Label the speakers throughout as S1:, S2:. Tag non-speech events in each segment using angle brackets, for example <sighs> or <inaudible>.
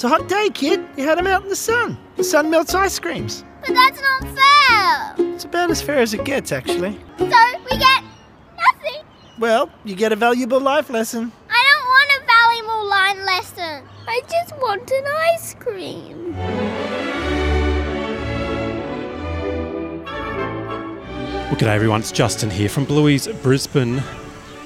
S1: It's a hot day, kid. You had had 'em out in the sun. The sun melts ice creams.
S2: But that's not fair.
S1: It's about as fair as it gets, actually.
S2: So we get nothing.
S1: Well, you get a valuable life lesson.
S2: I don't want a valuable life lesson. I just want an ice cream.
S3: Well, g'day everyone, it's Justin here from Bluey's Brisbane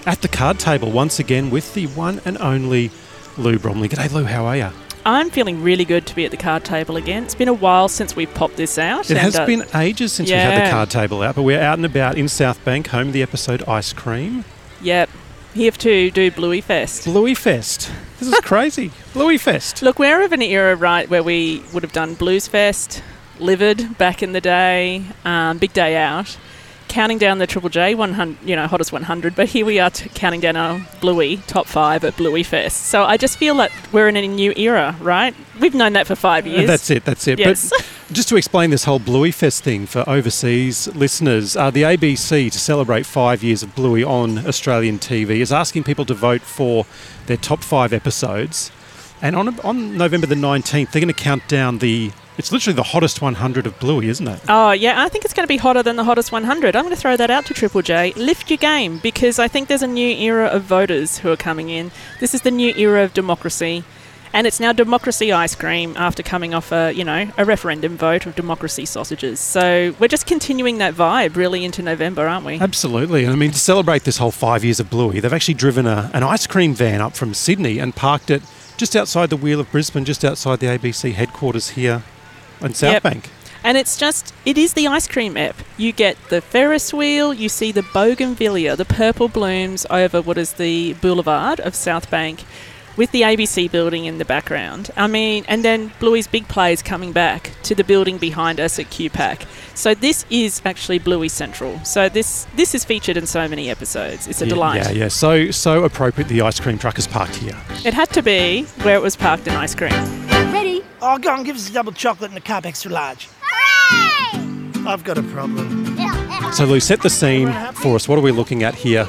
S3: at the card table once again with the one and only Lou Bromley. G'day Lou, how are you?
S4: I'm feeling really good to be at the card table again. It's been a while since we've popped this out.
S3: It has
S4: uh,
S3: been ages since we had the card table out, but we're out and about in South Bank, home of the episode Ice Cream.
S4: Yep. Here to do Bluey Fest.
S3: Bluey Fest. This is crazy. <laughs> Bluey Fest.
S4: Look, we're of an era, right, where we would have done Blues Fest, Livid back in the day, um, Big Day Out, counting down the Triple J 100, you know, hottest 100. But here we are t- counting down our Bluey top five at Bluey Fest. So I just feel that we're in a new era, right? We've known that for five years.
S3: That's it, that's it.
S4: Yes.
S3: But just to explain this whole Bluey Fest thing for overseas listeners, uh, the ABC, to celebrate five years of Bluey on Australian TV, is asking people to vote for their top five episodes. And on, on November the 19th, they're going to count down the. It's literally the hottest 100 of Bluey, isn't it?
S4: Oh, yeah, I think it's going to be hotter than the hottest 100. I'm going to throw that out to Triple J. Lift your game because I think there's a new era of voters who are coming in. This is the new era of democracy. And it's now democracy ice cream after coming off a, you know, a referendum vote of democracy sausages. So we're just continuing that vibe really into November, aren't we?
S3: Absolutely. And I mean, to celebrate this whole five years of Bluey, they've actually driven a, an ice cream van up from Sydney and parked it just outside the wheel of Brisbane, just outside the ABC headquarters here in South
S4: Yep.
S3: Bank.
S4: And it's just, it is the ice cream app. You get the Ferris wheel, you see the bougainvillea, the purple blooms over what is the boulevard of South Bank with the ABC building in the background. I mean, and then Bluey's big play is coming back to the building behind us at QPAC. So this is actually Bluey Central. So this this is featured in so many episodes. It's a
S3: Yeah,
S4: delight.
S3: Yeah, yeah. So so appropriate the ice cream truck is parked here.
S4: It had to be where it was parked in ice cream.
S2: Ready?
S1: Oh, go on, give us a double chocolate and a cup extra large.
S2: Hooray!
S1: I've got a problem.
S3: So Lou, set the scene for us. What are we looking at here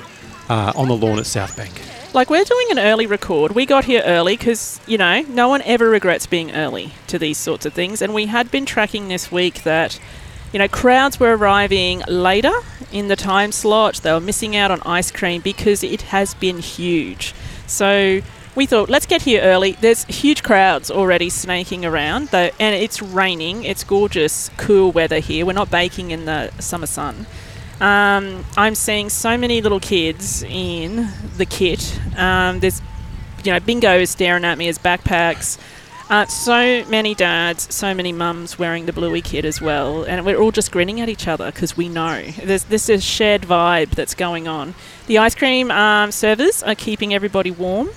S3: uh, on the lawn at South Bank?
S4: Like we're doing an early record. We got here early because you know no one ever regrets being early to these sorts of things, and we had been tracking this week that you know crowds were arriving later in the time slot. They were missing out on ice cream because it has been huge. So we thought let's get here early. There's huge crowds already snaking around, though, and it's raining. It's gorgeous, cool weather here. We're not baking in the summer sun. Um, I'm seeing so many little kids in the kit. Um, there's, you know, Bingo is staring at me as backpacks. Uh, so many dads, so many mums wearing the bluey kit as well, and we're all just grinning at each other because we know there's this is shared vibe that's going on. The ice cream um, servers are keeping everybody warm.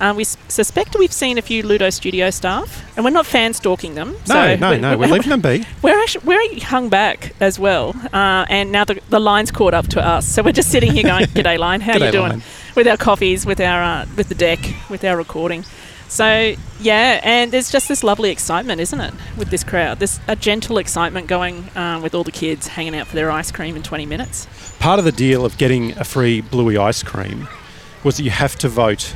S4: Um, we s- suspect we've seen a few Ludo Studio staff, and we're not fan stalking them.
S3: No,
S4: so
S3: no,
S4: we-
S3: no. We're leaving them be. <laughs>
S4: we're actually we're hung back as well, uh, and now the, the line's caught up to us. So we're just sitting here going, <laughs> "G'day, line. How
S3: G'day,
S4: you doing?"
S3: line.
S4: With our coffees, with our uh, with the deck, with our recording. So yeah, and there's just this lovely excitement, isn't it, with this crowd? This a gentle excitement going uh, with all the kids hanging out for their ice cream in 20 minutes.
S3: Part of the deal of getting a free Bluey ice cream was that you have to vote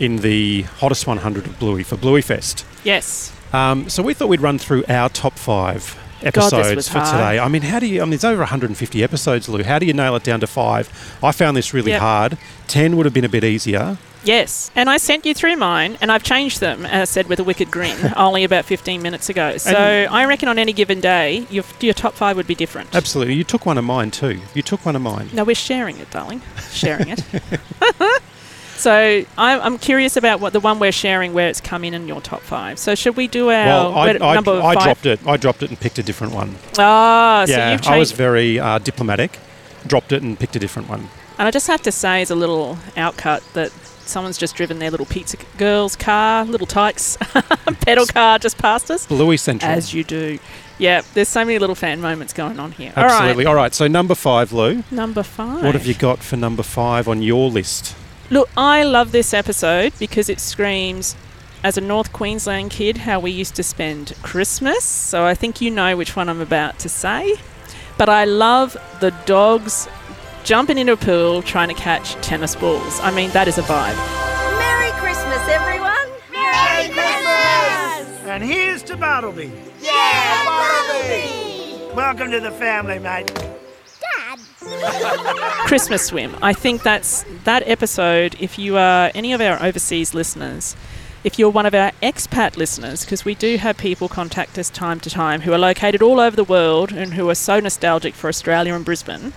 S3: in the hottest 100 of Bluey for Bluey Fest.
S4: Yes.
S3: Um, so we thought we'd run through our top five
S4: God,
S3: episodes
S4: was
S3: for
S4: hard.
S3: today. I mean, how do you? I mean, there's over 150 episodes, Lou. How do you nail it down to five? I found this really
S4: Yep.
S3: hard. Ten would have been a bit easier.
S4: Yes, and I sent you through mine, and I've changed them, as I said, with a wicked grin, <laughs> only about 15 minutes ago. So
S3: And-
S4: I reckon on any given day, your, your top five would be different.
S3: Absolutely. You took one of mine too. You took one of mine.
S4: No, we're sharing it, darling. Sharing it. <laughs> so I'm, I'm curious about what the one we're sharing, where it's come in in your top five. So should we do our
S3: Well, I, I,
S4: number
S3: I
S4: five?
S3: dropped it. I dropped it and picked a different one.
S4: Ah, so
S3: yeah,
S4: you've
S3: I was very uh, diplomatic. Dropped it and picked a different one.
S4: and I just have to say, as a little outcut, that someone's just driven their little pizza girl's car, little Tikes <laughs> pedal car, just past us.
S3: Bluey Central.
S4: As you do. Yeah, there's so many little fan moments going on here. All right,
S3: Absolutely. All right. So number five, Lou.
S4: number five.
S3: What have you got for number five on your list?
S4: Look, I love this episode because it screams, as a North Queensland kid, how we used to spend Christmas. So I think you know which one I'm about to say. But I love the dogs jumping into a pool trying to catch tennis balls. I mean, that is a vibe.
S5: Merry Christmas, everyone!
S2: Merry Christmas!
S5: And here's to Bartleby.
S2: Yeah, Bartleby!
S5: Welcome to the family, mate. <laughs>
S4: Christmas swim. I think that's that episode. If you are any of our overseas listeners, if you're one of our expat listeners, because we do have people contact us time to time who are located all over the world and who are so nostalgic for Australia and Brisbane,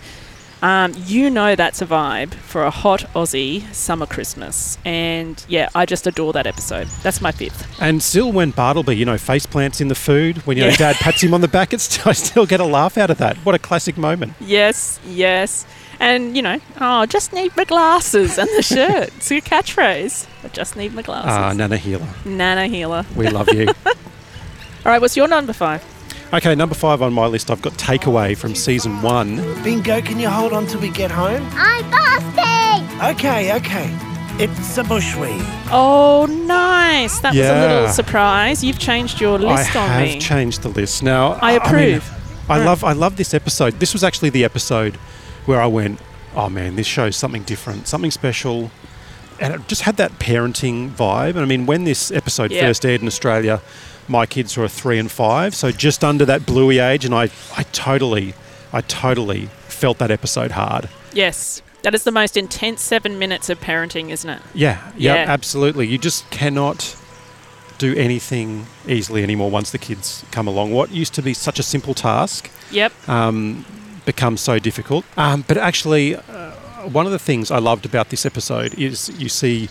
S4: um, you know that's a vibe for a hot Aussie summer Christmas. And yeah, I just adore that episode. That's my fifth.
S3: And still, when Bartleby, you know, face plants in the food, when your
S4: Yeah.
S3: Dad pats him on the back, it's <laughs> I still get a laugh out of that. What a classic moment.
S4: Yes, yes. And, you know, oh, just need my glasses and the <laughs> shirt. It's your catchphrase. I just need my glasses.
S3: Ah, Nana Heeler,
S4: Nana Heeler.
S3: we love you. <laughs>
S4: All right, what's your number five?
S3: Okay, number five on my list, I've got Takeaway from season one.
S5: Bingo, can you hold on till we get home?
S2: I'm fasting!
S5: Okay, okay. It's a bushweed.
S4: Oh, nice. That was a
S3: Yeah.
S4: little surprise. You've changed your list on that.
S3: I
S4: on
S3: have
S4: me.
S3: changed the list now.
S4: I
S3: mean,
S4: approve.
S3: I
S4: Right.
S3: love I love this episode. This was actually the episode where I went, oh man, this show's something different, something special, and it just had that parenting vibe. And I mean, when this episode
S4: Yeah.
S3: first aired in Australia, my kids were three and five, so just under that bluey age, and I I totally I totally felt that episode hard.
S4: yes. That is the most intense seven minutes of parenting, isn't it?
S3: Yeah, yeah,
S4: Yeah.
S3: absolutely. You just cannot do anything easily anymore once the kids come along. What used to be such a simple task
S4: Yep.
S3: um, becomes so difficult. Um, but actually, uh, one of the things I loved about this episode is you see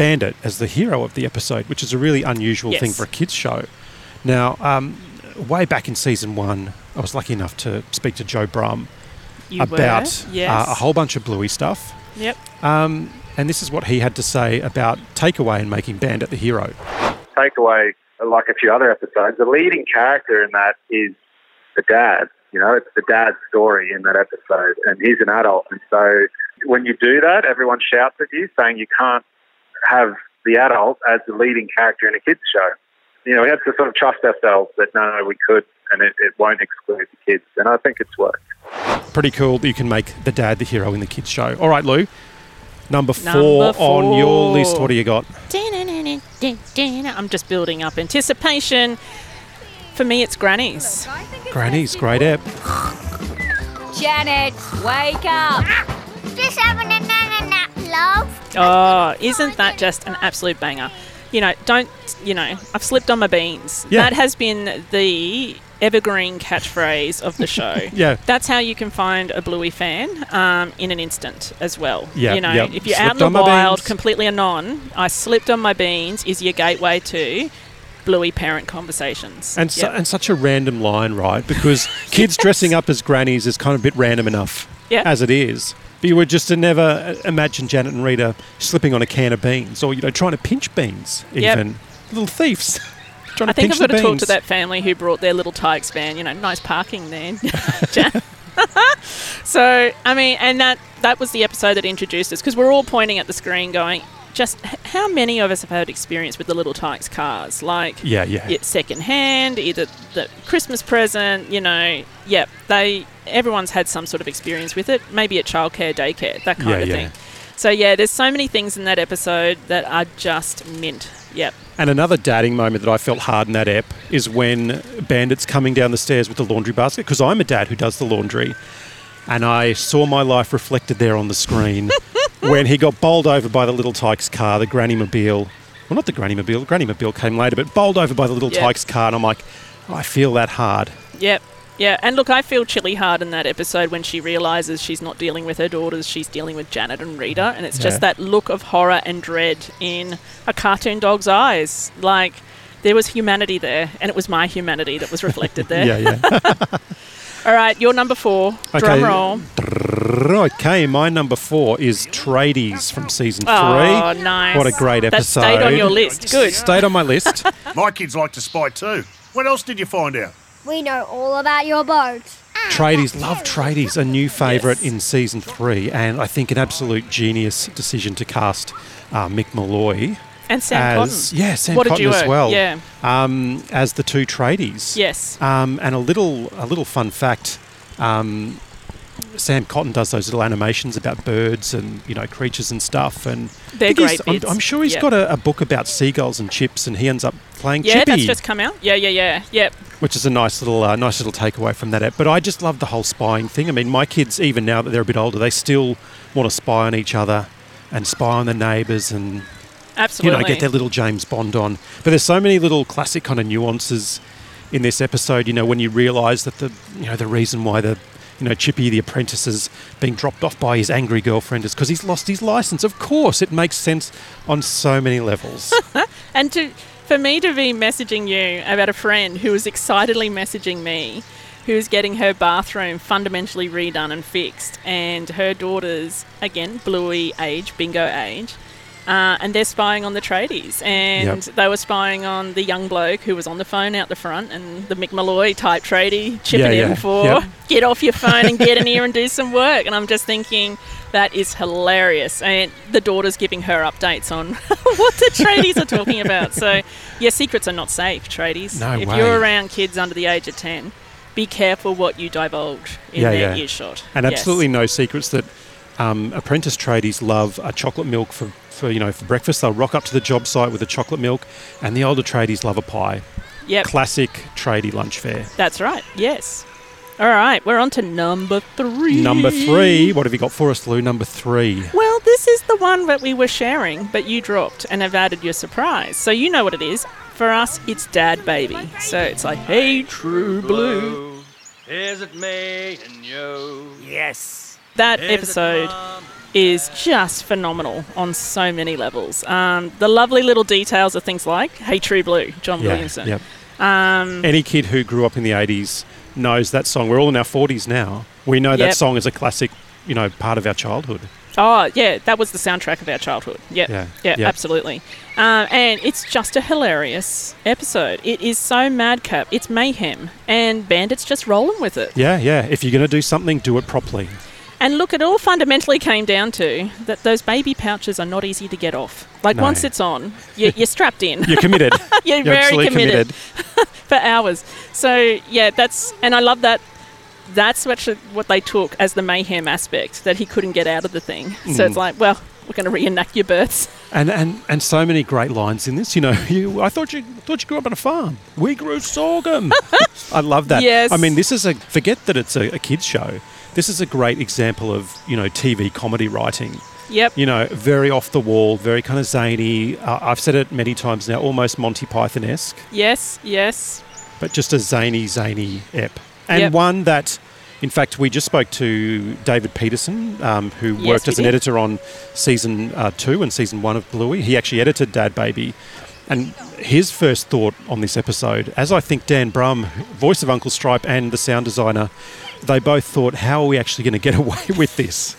S3: Bandit as the hero of the episode, which is a really unusual thing for a kids' show. Now, um, way back in season one, I was lucky enough to speak to Joe Brumm
S4: You
S3: about.
S4: Yes.
S3: uh, a whole bunch of Bluey stuff.
S4: Yep.
S3: Um, and this is what he had to say about Takeaway and making Bandit the hero.
S6: takeaway, like a few other episodes, the leading character in that is the dad. You know, it's the dad's story in that episode, and he's an adult. And so when you do that, everyone shouts at you saying you can't have the adult as the leading character in a kids' show. You know, we had to sort of trust ourselves that no, no, we could, and it, it won't exclude the kids. And I think it's worked.
S3: Pretty cool that you can make the dad the hero in the kids' show. All right, Lou. Number four,
S4: Number
S3: on your list. What do you got?
S4: I'm just building up anticipation. For me, it's Granny's.
S3: Granny's great app.
S7: Janet, wake up!
S2: Just having a nana nap, love.
S4: Oh, isn't that just an absolute banger? You know, don't, you know, I've slipped on my beans.
S3: Yeah.
S4: That has been the evergreen catchphrase of the <laughs> show.
S3: Yeah.
S4: That's how you can find a Bluey fan um, in an instant as well.
S3: Yeah,
S4: You know,
S3: yep.
S4: if you're
S3: Slipped
S4: out in the wild,
S3: beans.
S4: completely anon, I slipped on my beans is your gateway to Bluey parent conversations.
S3: And, su-
S4: Yep.
S3: and such a random line, right? Because <laughs> kids dressing up as grannies is kind of a bit random enough
S4: Yeah.
S3: as it is. But you would just to never uh, imagine Janet and Rita slipping on a can of beans or, you know, trying to pinch beans,
S4: Yep.
S3: even. Little thieves. <laughs> trying to
S4: I think
S3: pinch
S4: I've got to talk to that family who brought their little Tikes van. You know, nice parking there. <laughs> <laughs> So, I mean, and that that was the episode that introduced us because we're all pointing at the screen, going, just how many of us have had experience with the little Tikes cars? Like,
S3: Yeah, yeah.
S4: it's second hand, either the Christmas present, you know. Yep, they everyone's had some sort of experience with it. Maybe at childcare, daycare, that kind
S3: Yeah,
S4: of
S3: yeah.
S4: thing. So yeah, there's so many things in that episode that are just mint. Yep.
S3: And another dadding moment that I felt hard in that ep is when Bandit's coming down the stairs with the laundry basket, because I'm a dad who does the laundry. And I saw my life reflected there on the screen <laughs> when he got bowled over by the little Tikes car, the Granny Mobile. Well, not the Granny Mobile, Granny Mobile came later, but bowled over by the little
S4: Yeah.
S3: Tikes car. And I'm like, "Oh, I feel that hard.
S4: Yep. Yeah, and look, I feel Chilli hard in that episode when she realizes she's not dealing with her daughters, she's dealing with Janet and Rita, and it's
S3: Yeah.
S4: just that look of horror and dread in a cartoon dog's eyes. Like there was humanity there, and it was my humanity that was reflected there. <laughs>
S3: Yeah, yeah. <laughs>
S4: All right, you're number four. Drum roll.
S3: okay, my number four is Tradies from season three.
S4: Oh, nice.
S3: What a great
S4: That
S3: episode.
S4: stayed on your list. Good.
S3: Stayed on my list. <laughs>
S5: My kids like to spy too. What else did you find out?
S2: We know all about your boat.
S3: Tradies, love Tradies, a new favourite
S4: Yes.
S3: in season three, and I think an absolute genius decision to cast uh, Mick Molloy
S4: And Sam
S3: as
S4: Cotton.
S3: yeah, Sam
S4: what
S3: Cotton as well,
S4: Yeah.
S3: um, as the two tradies.
S4: Yes.
S3: Um, and a little a little fun fact: um, Sam Cotton does those little animations about birds and you know creatures and stuff, and
S4: they're great.
S3: I'm. I'm sure he's
S4: Yeah.
S3: got a, a book about seagulls and chips, and he ends up playing
S4: Yeah,
S3: Chippy,
S4: that's just come out. Yeah, yeah, yeah. Yep.
S3: which is a nice little uh, nice little takeaway from that app. But I just love the whole spying thing. I mean, my kids, even now that they're a bit older, they still want to spy on each other and spy on the neighbours and
S4: Absolutely.
S3: you know, get their little James Bond on. But there's so many little classic kind of nuances in this episode. You know, when you realise that the you know the reason why the you know Chippy the apprentice is being dropped off by his angry girlfriend is because he's lost his license. Of course, it makes sense on so many levels. <laughs>
S4: And to for me to be messaging you about a friend who was excitedly messaging me, who's getting her bathroom fundamentally redone and fixed, and her daughter's again bluey age, bingo age. Uh, and they're spying on the tradies, and
S3: Yep.
S4: they were spying on the young bloke who was on the phone out the front, and the Mick Molloy type tradie chipping
S3: Yeah, yeah,
S4: for
S3: yep.
S4: get off your phone and get in <laughs> here and do some work. And I'm just thinking that is hilarious. And the daughter's giving her updates on <laughs> what the tradies are talking about. So, <laughs> yeah, secrets are not safe, tradies.
S3: No
S4: if
S3: way.
S4: you're around kids under the age of 10, be careful what you divulge in
S3: Yeah,
S4: their
S3: yeah.
S4: earshot.
S3: and
S4: Yes.
S3: absolutely no secrets that um, apprentice tradies love a chocolate milk for, for you know for breakfast. They'll rock up to the job site with a chocolate milk, and the older tradies love a pie.
S4: Yep,
S3: Classic tradie lunch fare.
S4: that's right. Yes. All right, we're on to number three.
S3: Number three. What have you got for us, Lou? Number three.
S4: Well, this is the one that we were sharing, but you dropped and have added your surprise. So you know what it is. For us, it's Dad Baby. So it's like, hey, True Blue.
S7: Is it me and you?
S5: Yes.
S4: That
S7: Is it
S4: episode is just phenomenal on so many levels. Um, the lovely little details of things like, hey, True Blue, John Williamson.
S3: Yep.
S4: Um,
S3: Any kid who grew up in the 80s knows that song. We're all in our 40s now. We know
S4: Yep.
S3: that song is a classic, you know, part of our childhood.
S4: Oh, yeah, that was the soundtrack of our childhood. Yep.
S3: Yeah,
S4: Yeah,
S3: yeah.
S4: absolutely. Um, and it's just a hilarious episode. It is so madcap. It's mayhem. And Bandit's just rolling with it.
S3: Yeah, yeah. If you're going to do something, do it properly.
S4: And look, it all fundamentally came down to that those baby pouches are not easy to get off. Like,
S3: No.
S4: once it's on, you're, you're strapped in.
S3: You're committed. <laughs>
S4: you're,
S3: You're
S4: very
S3: absolutely
S4: committed, <laughs> for hours. So, yeah, that's, and I love that. That's what, what they took as the mayhem aspect that he couldn't get out of the thing. So
S3: Mm.
S4: it's like, well, we're going to reenact your births.
S3: And, and and so many great lines in this. You know, you I thought you thought you grew up on a farm. We grew sorghum. <laughs> I love that.
S4: Yes.
S3: I mean, this is a forget that it's a, a kids show. This is a great example of you know TV comedy writing.
S4: Yep.
S3: You know, very off the wall, very kind of zany. Uh, I've said it many times now, almost Monty Python esque,
S4: Yes, yes.
S3: but just a zany, zany ep. And
S4: Yep.
S3: one that, in fact, we just spoke to David Peterson, um, who
S4: Yes,
S3: worked as an
S4: did.
S3: editor on season uh, two and season one of Bluey. He actually edited Dad Baby. And his first thought on this episode, as I think Dan Brumm, voice of Uncle Stripe, and the sound designer, they both thought, how are we actually going to get <laughs> away with this?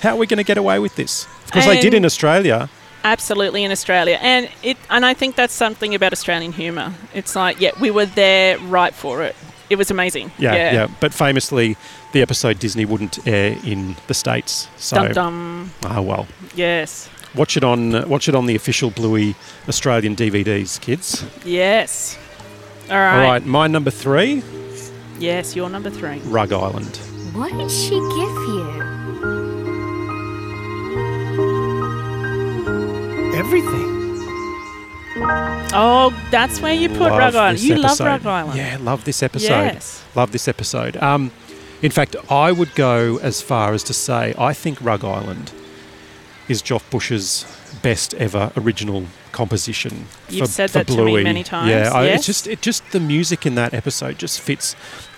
S3: how are we going to get away with this? Because they did in Australia.
S4: Absolutely in Australia. And it and I think that's something about Australian humour. It's like, yeah, we were there right for it. It was amazing.
S3: Yeah, yeah, yeah. But famously, the episode Disney wouldn't air in the states. So,
S4: Dum dum.
S3: oh well.
S4: Yes.
S3: Watch it on watch it on the official Bluey Australian DVDs, kids.
S4: Yes. All right.
S3: All right, my number three,
S4: Yes, you're number three.
S3: Rug Island.
S2: What did she give you?
S5: Everything.
S4: Oh, that's where you put
S3: Love
S4: Rug Island.
S3: this
S4: You love. Rug Island.
S3: Yeah, love this episode.
S4: Yes.
S3: Love this episode. Um, in fact, I would go as far as to say I think Rug Island is Joff Bush's best ever original composition.
S4: You've
S3: for,
S4: said
S3: for
S4: that to me many times,
S3: Yeah, I, it's just it just the music in that episode just fits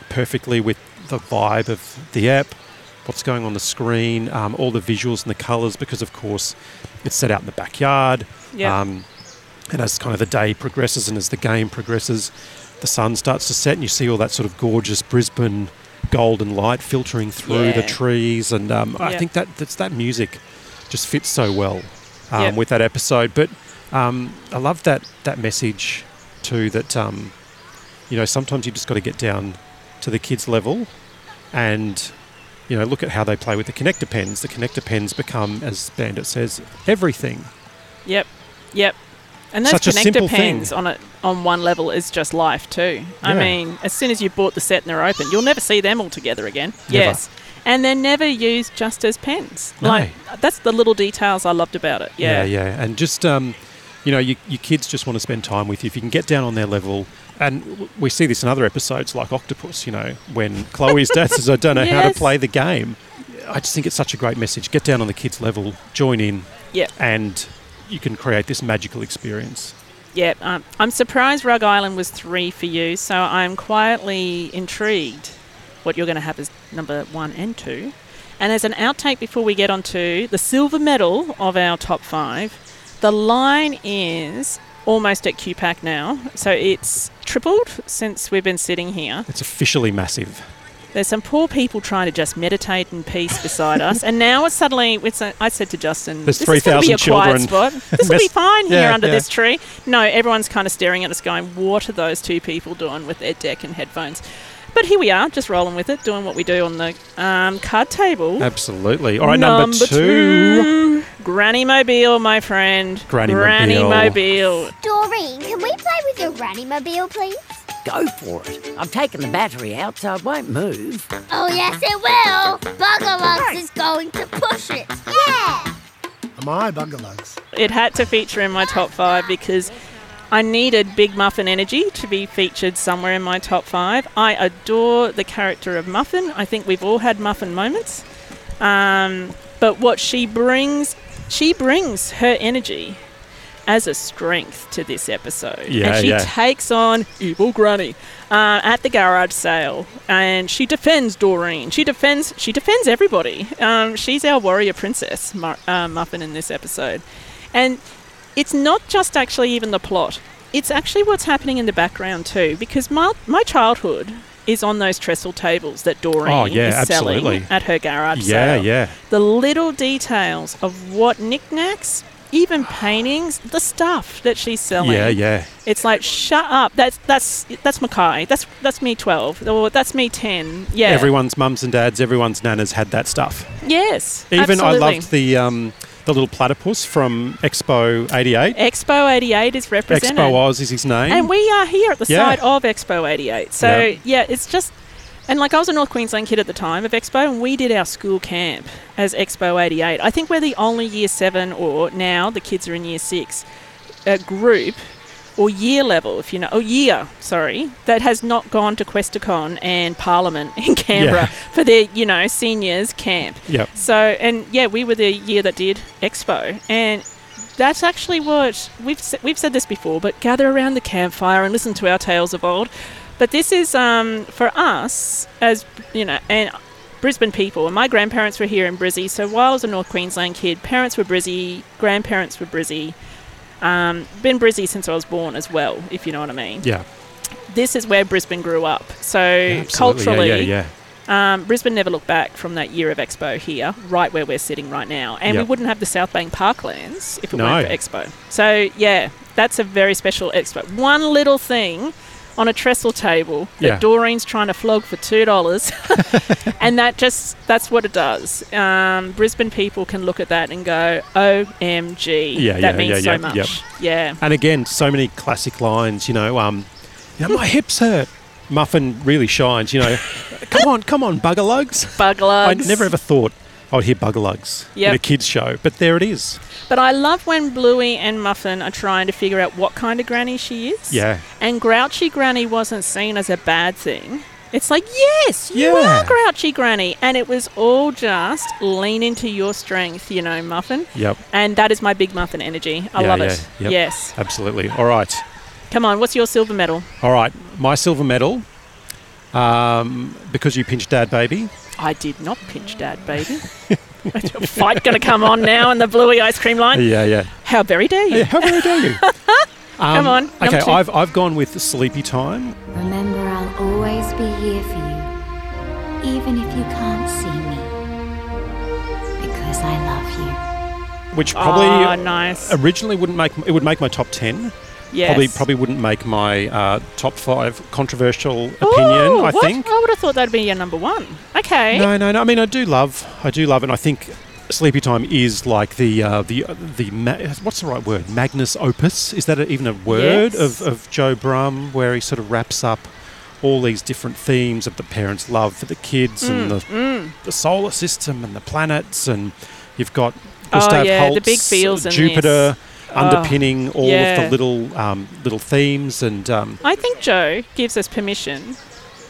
S3: perfectly with the vibe of the app, what's going on the screen, um, all the visuals and the colours, because of course it's set out in the backyard.
S4: Yeah.
S3: Um, and as kind of the day progresses and as the game progresses, the sun starts to set, and you see all that sort of gorgeous Brisbane golden light filtering through the trees. And um, I think that that's, that music just fits so well um,
S4: Yep.
S3: with that episode. But um, I love that that message too. That um, you know sometimes you just got to get down to the kids level, and you know look at how they play with the connector pens. The connector pens become, as Bandit says, everything.
S4: Yep. Yep. And those
S3: Such
S4: connector
S3: simple thing.
S4: pens on it on one level is just life too. I
S3: Yeah.
S4: mean, as soon as you bought the set and they're open, you'll never see them all together again.
S3: Never.
S4: Yes. and they're never used just as pens.
S3: No.
S4: Like that's the little details I loved about it.
S3: Yeah,
S4: Yeah,
S3: yeah, and just um, you know, you, your kids just want to spend time with you. If you can get down on their level, and we see this in other episodes like Octopus. You know, when <laughs> Chloe's dad says, "I don't know how to play the game," I just think it's such a great message. Get down on the kids' level, join in,
S4: Yep.
S3: and you can create this magical experience.
S4: Yeah, um, I'm surprised Rug Island was three for you, so I'm quietly intrigued what you're going to have as number one and two. And as an outtake before we get on to the silver medal of our top five, the line is almost at QPAC now, so it's tripled since we've been sitting here.
S3: It's officially massive.
S4: There's some poor people trying to just meditate in peace beside us, and now it's suddenly. It's a, I said to Justin,
S3: There's
S4: "This is going to be a quiet spot. <laughs> This will be fine here
S3: Yeah,
S4: under
S3: yeah.
S4: this tree." No, everyone's kind of staring at us, going, "What are those two people doing with their deck and headphones?" But here we are, just rolling with it, doing what we do on the um, card table.
S3: Absolutely. All right, number, two.
S4: two. Granny Mobile, my friend.
S3: Granny
S4: Granny
S3: Mobile.
S4: Mobile.
S2: Doreen, can we play with your granny mobile, please?
S8: Go for it. I've taken the battery out so it won't move.
S2: Oh, yes, it will. Buggerlugs is going to push it. Yeah.
S1: Am I Buggerlugs?
S4: It had to feature in my top five because I needed Big Muffin energy to be featured somewhere in my top five. I adore the character of Muffin. I think we've all had Muffin moments. Um, but what she brings, she brings her energy as a strength to this episode.
S3: Yeah,
S4: and she
S3: yeah.
S4: takes on Evil Granny uh, at the garage sale, and she defends Doreen. She defends. She defends everybody. Um, she's our warrior princess, Mu- uh, Muffin, in this episode, and it's not just actually even the plot. It's actually what's happening in the background too, because my my childhood is on those trestle tables that Doreen
S3: Oh, yeah,
S4: is selling
S3: absolutely.
S4: at her garage
S3: Yeah,
S4: sale
S3: yeah. yeah.
S4: the little details of what knickknacks, even paintings, the stuff that she's selling.
S3: Yeah, yeah.
S4: It's like shut up. That's that's that's Mackay. That's that's me twelve. Or that's me ten. Yeah.
S3: Everyone's mums and dads, everyone's nanas had that stuff.
S4: Yes.
S3: Even I loved the um, the little platypus from Expo '88.
S4: Expo eighty eight is represented.
S3: Expo Oz is his name.
S4: And we are here at the
S3: Yeah.
S4: side of Expo 88. So,
S3: Yeah.
S4: yeah. it's just. And like I was a North Queensland kid at the time of Expo, and we did our school camp as Expo 88. I think we're the only year seven, or now the kids are in year six, uh, group or year level, if you know, or year, sorry, that has not gone to Questacon and Parliament <laughs> in Canberra
S3: Yeah.
S4: for their, you know, seniors camp.
S3: Yep.
S4: So, and yeah, we were the year that did Expo, and that's actually what we've we've said this before. But gather around the campfire and listen to our tales of old. But this is um, for us as you know, and Brisbane people. And my grandparents were here in Brizzy, so while I was a North Queensland kid, parents were Brizzy, grandparents were Brizzy. Um, been Brizzy since I was born as well, if you know what I mean.
S3: yeah.
S4: This is where Brisbane grew up. So
S3: Absolutely.
S4: culturally,
S3: Yeah, yeah, yeah.
S4: um, Brisbane never looked back from that year of Expo here, right where we're sitting right now. And we wouldn't have the South Bank Parklands if it
S3: No.
S4: weren't for Expo. So, yeah, that's a very special Expo. One little thing on a trestle table that
S3: Yeah.
S4: Doreen's trying to flog for $2. <laughs> and that just, that's what it does. Um, Brisbane people can look at that and go, OMG.
S3: Yeah,
S4: that
S3: yeah,
S4: means
S3: yeah,
S4: so
S3: yeah,
S4: much. Yeah.
S3: And again, so many classic lines. You know, um, you know, my hips hurt. Muffin really shines. You know, <laughs> come on, come on, bugger
S4: lugs. Bugger lugs.
S3: I never ever thought I'd hear buggerlugs in
S4: Yep.
S3: a kids show, but there it is.
S4: But I love when Bluey and Muffin are trying to figure out what kind of granny she is.
S3: Yeah.
S4: And Grouchy Granny wasn't seen as a bad thing. It's like, yes, you
S3: Yeah.
S4: are Grouchy Granny. And it was all just lean into your strength, you know, Muffin.
S3: Yep.
S4: And that is my big Muffin energy. I
S3: Yeah,
S4: love
S3: yeah,
S4: it.
S3: yep.
S4: Yes.
S3: Absolutely. All right.
S4: Come on, what's your silver medal?
S3: All right. My silver medal, um, because you pinched dad, baby.
S4: I did not pinch Dad, baby. a <laughs> fight going to come on now in the Bluey ice cream line.
S3: Yeah, yeah.
S4: How very dare you?
S3: Yeah, how very dare you? <laughs> Um,
S4: Come on,
S3: Okay,
S4: two.
S3: I've, I've gone with sleepy time.
S9: Remember, I'll always be here for you, even if you can't see me. Because I love you.
S3: which probably
S4: oh, nice.
S3: originally wouldn't make it would make my top ten.
S4: Yes.
S3: Probably probably wouldn't make my uh, top five controversial
S4: Ooh,
S3: opinion. I
S4: what?
S3: think.
S4: I would have thought that'd be your number one. Okay.
S3: No, no, no. I mean, I do love, I do love, it, and I think Sleepy Time is like the uh, the the ma- what's the right word? Magnus opus. Is that a, even a word
S4: Yes.
S3: of, of Joe Brumm, where he sort of wraps up all these different themes of the parents' love for the kids and the,
S4: Mm.
S3: the solar system and the planets, and you've got
S4: Oh,
S3: Gustav
S4: yeah, the big feels in
S3: Jupiter,
S4: this. Oh,
S3: underpinning all of the little um, little themes, and um,
S4: I think Joe gives us permission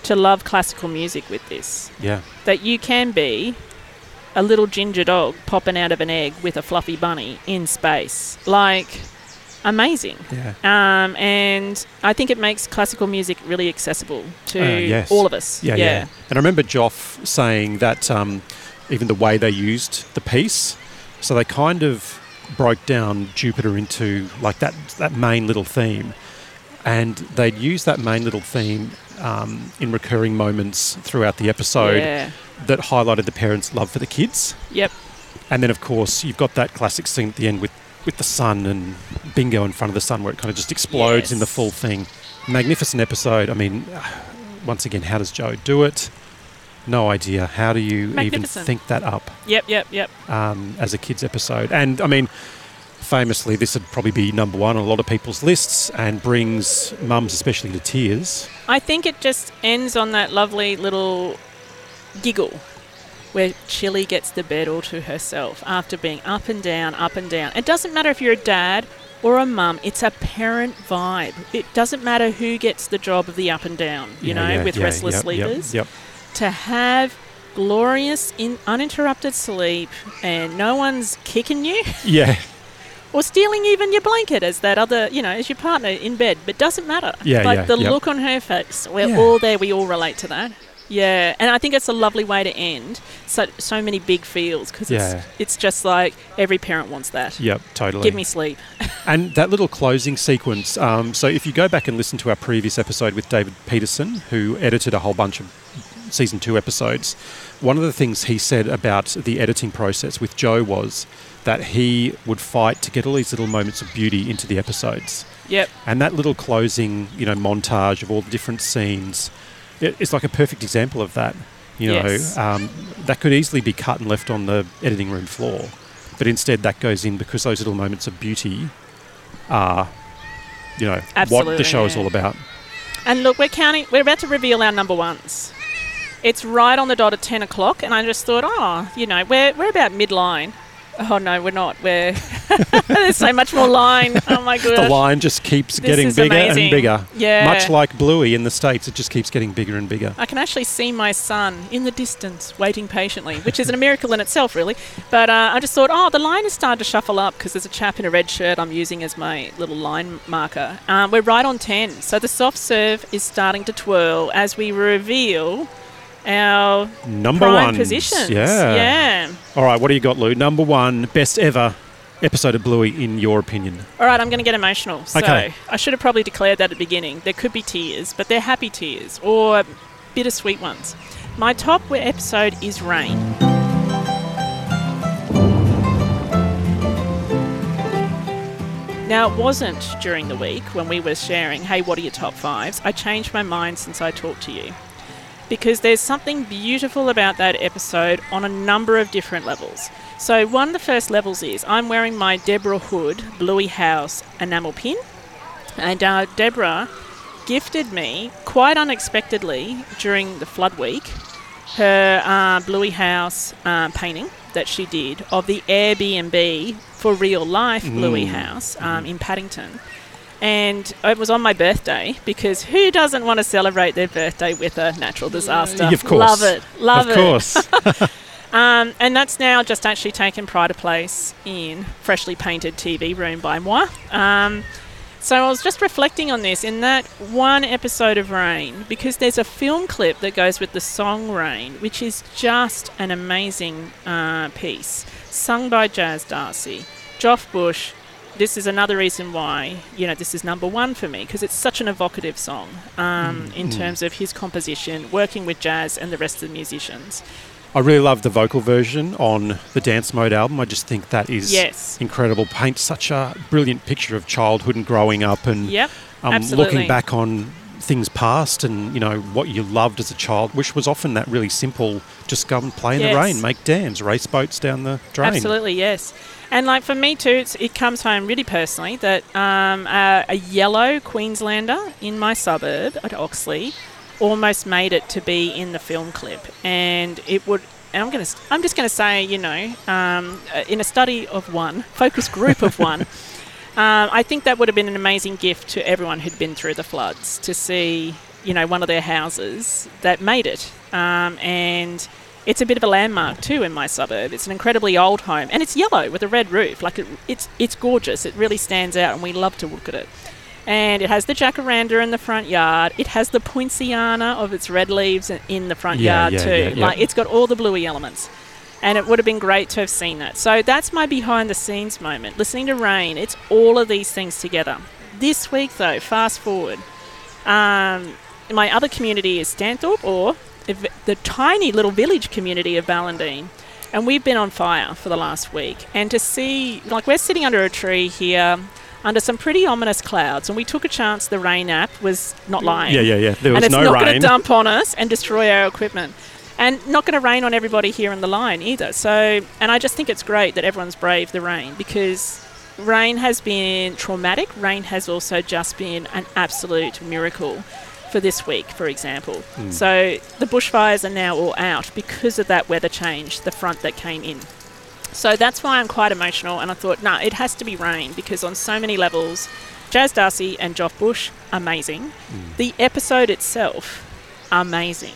S4: to love classical music with this.
S3: yeah,
S4: That you can be a little ginger dog popping out of an egg with a fluffy bunny in space. Like, amazing.
S3: yeah.
S4: Um, and I think it makes classical music really accessible to
S3: Uh, yes.
S4: all of us.
S3: Yeah, yeah, And I remember Joff saying that um, even the way they used the piece, so they kind of broke down Jupiter into like that that main little theme, and they'd use that main little theme um, in recurring moments throughout the episode
S4: Yeah.
S3: that highlighted the parents' love for the kids.
S4: Yep.
S3: And then, of course, you've got that classic scene at the end with, with the sun and Bingo in front of the sun where it kind of just explodes in the full thing. Magnificent episode. I mean, <sighs> once again, how does Joe do it? No idea. How do you even think that up
S4: Yep, yep, yep.
S3: um, as a kids' episode? And I mean, famously, this would probably be number one on a lot of people's lists and brings mums, especially, to tears.
S4: I think it just ends on that lovely little giggle where Chilli gets the bed all to herself after being up and down, up and down. It doesn't matter if you're a dad or a mum, it's a parent vibe. It doesn't matter who gets the job of the up and down, you
S3: Yeah,
S4: know,
S3: yeah,
S4: with
S3: yeah,
S4: restless
S3: yep, yep,
S4: sleepers.
S3: Yep.
S4: To have glorious, in, uninterrupted sleep and no one's kicking you <laughs>
S3: Yeah.
S4: or stealing even your blanket as that other, you know, as your partner in bed, but doesn't matter.
S3: Yeah,
S4: like
S3: yeah,
S4: the
S3: yep.
S4: look on her face, we're
S3: Yeah.
S4: all there. We all relate to that. Yeah, and I think it's a lovely way to end so so many big feels because
S3: Yeah.
S4: it's it's just like every parent wants that.
S3: Yep, totally.
S4: Give me sleep. <laughs>
S3: And that little closing sequence. Um, so if you go back and listen to our previous episode with David Peterson, who edited a whole bunch of season two episodes, one of the things he said about the editing process with Joe was that he would fight to get all these little moments of beauty into the episodes.
S4: Yep.
S3: And that little closing, you know, montage of all the different scenes, it, it's like a perfect example of that. You know,
S4: Yes.
S3: um, that could easily be cut and left on the editing room floor, but instead that goes in because those little moments of beauty are, you know, what the show is all about.
S4: And look, we're counting. We're about to reveal our number ones. It's right on the dot at ten o'clock, and I just thought, oh, you know, we're we're about midline. Oh no, we're not. We're <laughs> there's so much more line. Oh my god. <laughs>
S3: The line just keeps
S4: This
S3: getting bigger
S4: amazing.
S3: and bigger.
S4: Yeah.
S3: Much like Bluey in the States, it just keeps getting bigger and bigger.
S4: I can actually see my son in the distance, waiting patiently, which is a miracle in itself, really. But uh, I just thought, oh, the line is starting to shuffle up because there's a chap in a red shirt I'm using as my little line marker. Um, we're right on 10. So the soft serve is starting to twirl as we reveal our
S3: Number one.
S4: positions.
S3: Yeah.
S4: Yeah.
S3: All right, what do you got, Lou? Number one, best ever episode of Bluey in your opinion?
S4: All right, I'm going to get emotional. So
S3: Okay.
S4: I should have probably declared that at the beginning. There could be tears, but they're happy tears or bittersweet ones. My top episode is Rain. Now, it wasn't during the week when we were sharing, hey, what are your top fives? I changed my mind since I talked to you. Because there's something beautiful about that episode on a number of different levels. So, one of the first levels is I'm wearing my Deborah Hood Bluey House enamel pin. And uh, Deborah gifted me, quite unexpectedly, during the flood week, her uh, Bluey House uh, painting that she did of the Airbnb for real life Bluey
S3: Mm.
S4: House um, in Paddington. And it was on my birthday because who doesn't want to celebrate their birthday with a natural disaster?
S3: Of course.
S4: Love it. Love
S3: of
S4: it.
S3: Of course. <laughs> <laughs>
S4: Um, and that's now just actually taken pride of place in freshly painted TV room by moi. Um, so I was just reflecting on this in that one episode of Rain because there's a film clip that goes with the song Rain, which is just an amazing uh, piece, sung by Jazz D'Arcy, Joff Bush. This is another reason why you know this is number one for me because it's such an evocative song um, in
S3: mm.
S4: terms of his composition, working with Jazz and the rest of the musicians.
S3: I really love the vocal version on the Dance Mode album. I just think that is
S4: Yes.
S3: incredible. Paints such a brilliant picture of childhood and growing up and
S4: Yep,
S3: um, looking back on things past and you know what you loved as a child, which was often that really simple just go and play in
S4: Yes.
S3: the rain, make dams, race boats down the drain.
S4: Absolutely, yes. And like for me too, it's, it comes home really personally that um, uh, a yellow Queenslander in my suburb at Oxley almost made it to be in the film clip, and it would. and I'm gonna. I'm just gonna say, you know, um, uh, in a study of one, focus group of one, <laughs> um, I think that would have been an amazing gift to everyone who'd been through the floods to see, you know, one of their houses that made it, um, and it's a bit of a landmark too in my suburb. It's an incredibly old home, and it's yellow with a red roof. Like it, it's it's gorgeous. It really stands out, and we love to look at it. And it has the jacaranda in the front yard. It has the poinciana of its red leaves in- the front
S3: Yeah,
S4: yard
S3: yeah,
S4: too.
S3: yeah.
S4: Like it's got all the bluey elements. And it would have been great to have seen that. So that's my behind the scenes moment. Listening to Rain, it's all of these things together. This week, though, fast forward, um, my other community is Stanthorpe, or the tiny little village community of Ballandean. And we've been on fire for the last week. And to see, like, we're sitting under a tree here under some pretty ominous clouds, and we took a chance the rain app was not lying.
S3: Yeah, yeah, yeah. There was
S4: and it's
S3: no
S4: not going to dump on us and destroy our equipment. And not going to rain on everybody here in the line either. So, and I just think it's great that everyone's braved the rain because rain has been traumatic. Rain has also just been an absolute miracle for this week, for example.
S3: Hmm.
S4: So the bushfires are now all out because of that weather change, the front that came in. So that's why I'm quite emotional, and I thought, no, it has to be rain because on so many levels, Jazz D'Arcy and Joff Bush, amazing. The episode itself, amazing.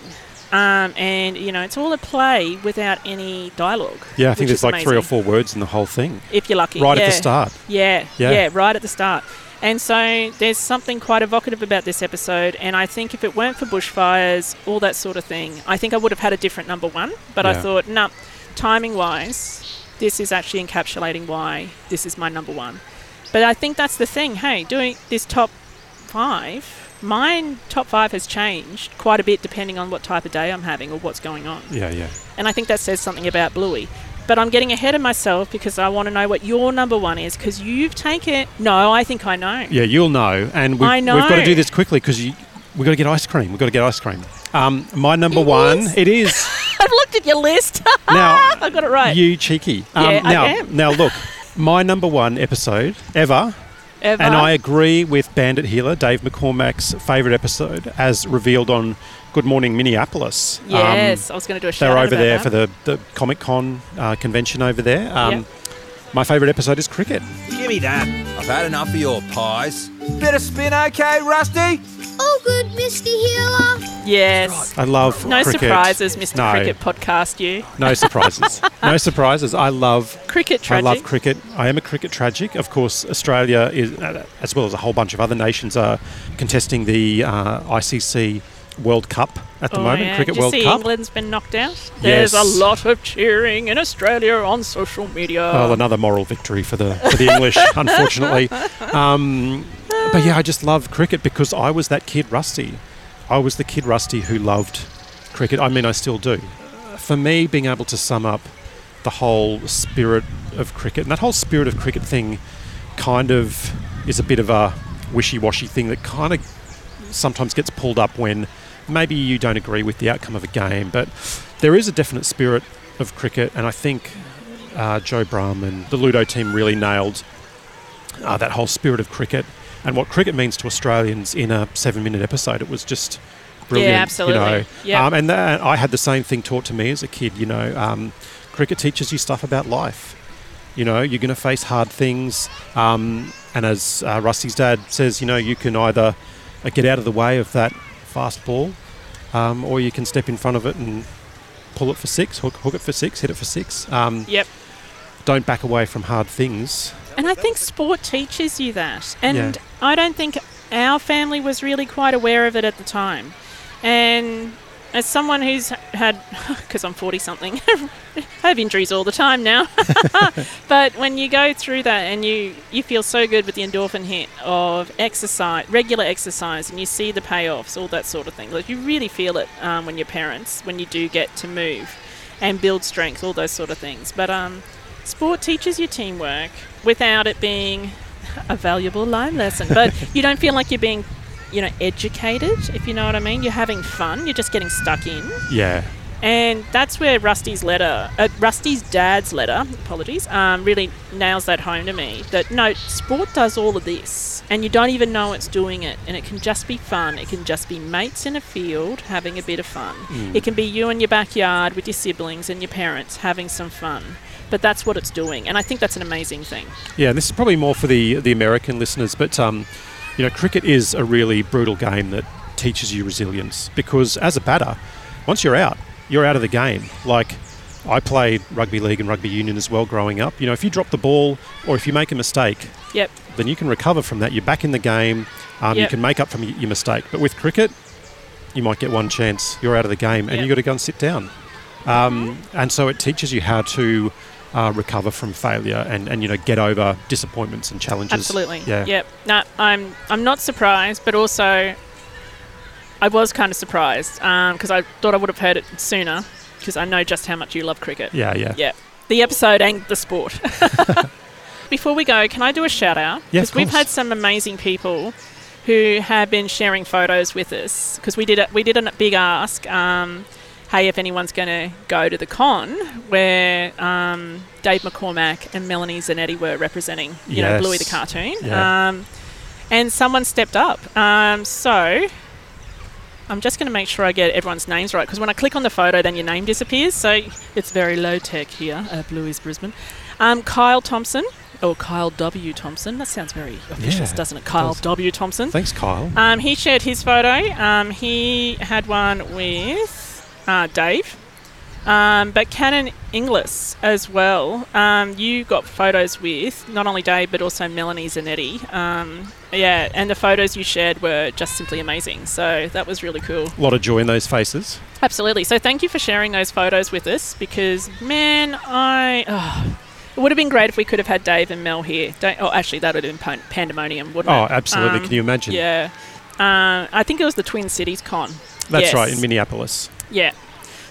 S4: Um, and you know, it's all a play without any dialogue.
S3: Yeah, I think there's like three or four words in the whole thing.
S4: If you're lucky,
S3: Right at the start.
S4: Yeah,
S3: Yeah.
S4: yeah, right at the start. And so there's something quite evocative about this episode. And I think if it weren't for bushfires, all that sort of thing, I think I would have had a different number one. But I thought, no, timing wise, this is actually encapsulating why this is my number one. But I think that's the thing. Hey, doing this top five, mine top five has changed quite a bit depending on what type of day I'm having or what's going on.
S3: Yeah, yeah.
S4: And I think that says something about Bluey. But I'm getting ahead of myself because I want to know what your number one is because you've taken. No, I think I know.
S3: Yeah, you'll know. And we've,
S4: I
S3: we've got to do this quickly because we've got to get ice cream. We've got to get ice cream. Um, my number
S4: It
S3: one,
S4: is.
S3: it is. <laughs>
S4: I've looked at your list. <laughs>
S3: Now,
S4: I got it right.
S3: You cheeky. Um,
S4: Yeah, I
S3: now,
S4: am.
S3: now look, my number one episode ever,
S4: Ever.
S3: and I agree with Bandit Heeler, Dave McCormack's favourite episode, as revealed on Good Morning Minneapolis. Um,
S4: Yes, I was going to do a
S3: they
S4: shout
S3: were
S4: out
S3: over there
S4: that.
S3: for the, the Comic Con uh, convention over there. Um,
S4: Yep.
S3: My favourite episode is cricket.
S5: Give me that.
S10: I've had enough of your pies. Bit of spin, okay, Rusty?
S2: Oh, good, Misty Heeler.
S4: Yes.
S3: I love
S4: No
S3: cricket.
S4: surprises, Mr.
S3: No.
S4: Cricket Podcast, you.
S3: No surprises. no <laughs> surprises. I love
S4: Cricket
S3: I love cricket. I am a cricket tragic. Of course, Australia is, uh, as well as a whole bunch of other nations, are contesting the uh, ICC World Cup at the
S4: Oh,
S3: moment.
S4: yeah.
S3: Cricket
S4: Did you
S3: World
S4: see
S3: Cup.
S4: England's been knocked out? There's
S3: Yes.
S4: a lot of cheering in Australia on social media.
S3: Well, another moral victory for the for the English, <laughs> unfortunately. Um, but yeah, I just love cricket because I was that kid Rusty. I was the kid Rusty who loved cricket. I mean, I still do. For me, being able to sum up the whole spirit of cricket and that whole spirit of cricket thing, kind of is a bit of a wishy-washy thing that kind of sometimes gets pulled up when maybe you don't agree with the outcome of a game. But there is a definite spirit of cricket, and I think uh, Joe Brumm and the Ludo team really nailed uh, that whole spirit of cricket and what cricket means to Australians in a seven-minute episode. It was just brilliant.
S4: Yeah, absolutely.
S3: You know,
S4: Yeah.
S3: um, and that, I had the same thing taught to me as a kid. You know, um, cricket teaches you stuff about life. You know, you're going to face hard things, um, and as uh, Rusty's dad says, you know, you can either uh, get out of the way of that fast ball, um, or you can step in front of it and pull it for six, hook, hook it for six, hit it for six. Um,
S4: Yep.
S3: Don't back away from hard things.
S4: And I think sport teaches you that. And
S3: Yeah.
S4: I don't think our family was really quite aware of it at the time. And as someone who's had, <laughs> because I'm 40 something, <laughs> I have injuries all the time now. <laughs> but when you go through that and you, you feel so good with the endorphin hit of exercise, regular exercise, and you see the payoffs, all that sort of thing. Like you really feel it um, when you're parents, when you do get to move and build strength, all those sort of things. But um, sport teaches you teamwork without it being a valuable life lesson. But you don't feel like you're being, you know, educated, if you know what I mean. You're having fun. You're just getting stuck in.
S3: Yeah.
S4: And that's where Rusty's letter, uh, Rusty's dad's letter, apologies, um, really nails that home to me. That no, sport does all of this. and you don't even know it's doing it. And it can just be fun. It can just be mates in a field having a bit of fun.
S3: Mm.
S4: It can be you in your backyard with your siblings and your parents having some fun. But that's what it's doing, and I think that's an amazing thing.
S3: Yeah, and this is probably more for the the American listeners, but um, you know, cricket is a really brutal game that teaches you resilience because as a batter, once you're out, you're out of the game. Like I played rugby league and rugby union as well growing up. You know, if you drop the ball or if you make a mistake,
S4: Yep.
S3: then you can recover from that. You're back in the game. Um, You can make up from your mistake. But with cricket, you might get one chance. You're out of the game, and
S4: Yep.
S3: you got to go and sit down. Um, and so it teaches you how to uh, recover from failure and, and you know get over disappointments and challenges.
S4: Absolutely.
S3: Yeah.
S4: Yep. No, I'm I'm not surprised, but also I was kind of surprised because I thought I would have heard it sooner because I know just how much you love cricket.
S3: Yeah, yeah.
S4: Yeah. The episode and the sport. <laughs> Before we go, can I do a shout out?
S3: Yeah, of
S4: we've had some amazing people who have been sharing photos with us because we did a, we did a big ask. Um, hey, if anyone's going to go to the con where um, Dave McCormack and Melanie Zanetti were representing, you know, Bluey the cartoon.
S3: Yeah.
S4: Um, and someone stepped up. Um, so I'm just going to make sure I get everyone's names right because when I click on the photo, then your name disappears. So it's very low tech here at Bluey's Brisbane. Um, Kyle Thompson, or Kyle W. Thompson. That sounds very officious,
S3: Yeah,
S4: doesn't it? Kyle
S3: does.
S4: W. Thompson.
S3: Thanks, Kyle.
S4: Um, he shared his photo. Um, he had one with uh, Dave. Um, but Canon Inglis as well. Um, you got photos with not only Dave but also Melanie Zanetti. Um, yeah, and the photos you shared were just simply amazing. So that was really cool.
S3: A lot of joy in those faces.
S4: Absolutely. So thank you for sharing those photos with us because, man, I. oh, it would have been great if we could have had Dave and Mel here. Don't, oh, actually, that would have been pandemonium, wouldn't
S3: Oh,
S4: it?
S3: Oh, absolutely. Can you imagine?
S4: Yeah. Uh, I think it was the Twin Cities Con.
S3: That's
S4: Yes.
S3: right, in Minneapolis.
S4: Yeah.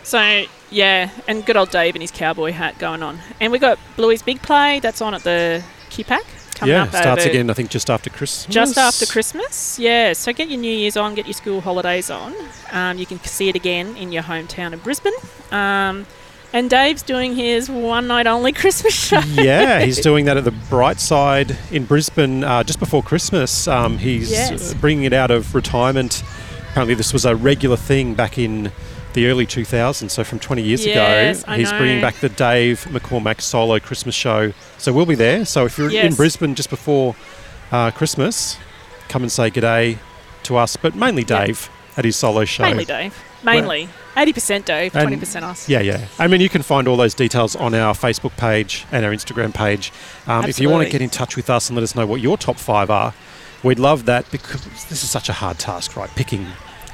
S4: So, yeah, and good old Dave in his cowboy hat going on. And we got Bluey's Big Play that's on at the QPAC coming
S3: yeah,
S4: up
S3: starts
S4: over-
S3: again, I think, just after Christmas.
S4: just after Christmas, yeah. So get your New Year's on, get your school holidays on. Um, you can see it again in your hometown of Brisbane. Um, and Dave's doing his one night only <laughs> Christmas show.
S3: yeah, <laughs> he's doing that at the Bright Side in Brisbane uh, just before Christmas. Um, he's
S4: Yes.
S3: bringing it out of retirement. Apparently, this was a regular thing back in the early 2000s, so from 20 years
S4: Yes,
S3: ago.
S4: I
S3: he's bringing back the Dave McCormack solo Christmas show. So we'll be there. So if you're in Brisbane just before uh, Christmas, come and say g'day to us, but mainly. Dave at his solo show.
S4: Mainly Dave. Mainly. 80% Dave,
S3: And-
S4: 20% us.
S3: Yeah, yeah. I mean, you can find all those details on our Facebook page and our Instagram page. Um, if you want to get in touch with us and let us know what your top five are, we'd love that because this is such a hard task, right? Picking.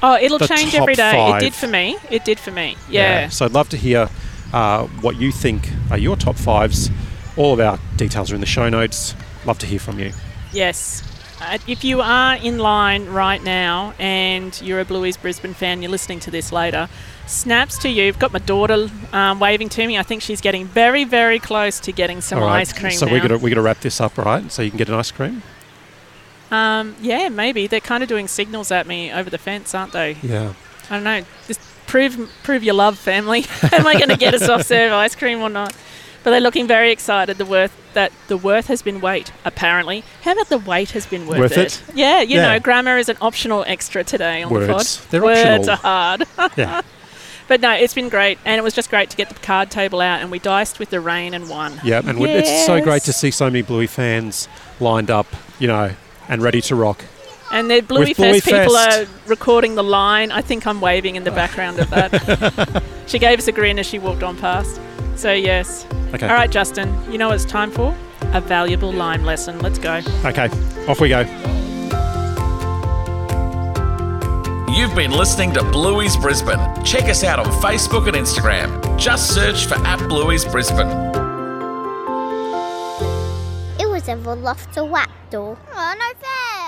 S4: Oh, it'll change every day.
S3: five.
S4: It did for me. It did for me. Yeah.
S3: So I'd love to hear uh, what you think are your top fives. All of our details are in the show notes. Love to hear from you.
S4: Yes. Uh, if you are in line right now and you're a Bluey's Brisbane fan, you're listening to this later, snaps to you. I've got my daughter um, waving to me. I think she's getting very, very close to getting some
S3: right.
S4: ice cream
S3: So
S4: now.
S3: we're we're gonna wrap this up, right? So you can get an ice cream.
S4: Um, yeah, maybe they're kind of doing signals at me over the fence, aren't they?
S3: Yeah.
S4: I don't know. Just prove prove your love, family. <laughs> Am I going to get a soft serve <laughs> ice cream or not? But they're looking very excited. The worth that the worth has been weight. Apparently, how about the weight has been worth,
S3: Worth it?
S4: Yeah, you
S3: Yeah.
S4: know, grammar is an optional extra today on
S3: Words.
S4: the pod.
S3: They're
S4: Words
S3: optional.
S4: are hard. <laughs>
S3: Yeah.
S4: But no, it's been great, and it was just great to get the card table out, and we diced with the rain and won.
S3: Yeah, and we it's so great to see so many Bluey fans lined up, you know, and ready to rock.
S4: And the Bluey
S3: With Bluey
S4: Fest people
S3: Fest.
S4: are recording the line. I think I'm waving in the background of that. <laughs> she gave us a grin as she walked on past. So, yes.
S3: Okay.
S4: All right, Justin, you know what it's time for? A valuable line lesson. Let's go.
S3: Okay, off we go.
S11: You've been listening to Bluey's Brisbane. Check us out on Facebook and Instagram. Just search for at Bluey's Brisbane
S2: ever lost a whack door. Oh, no fair.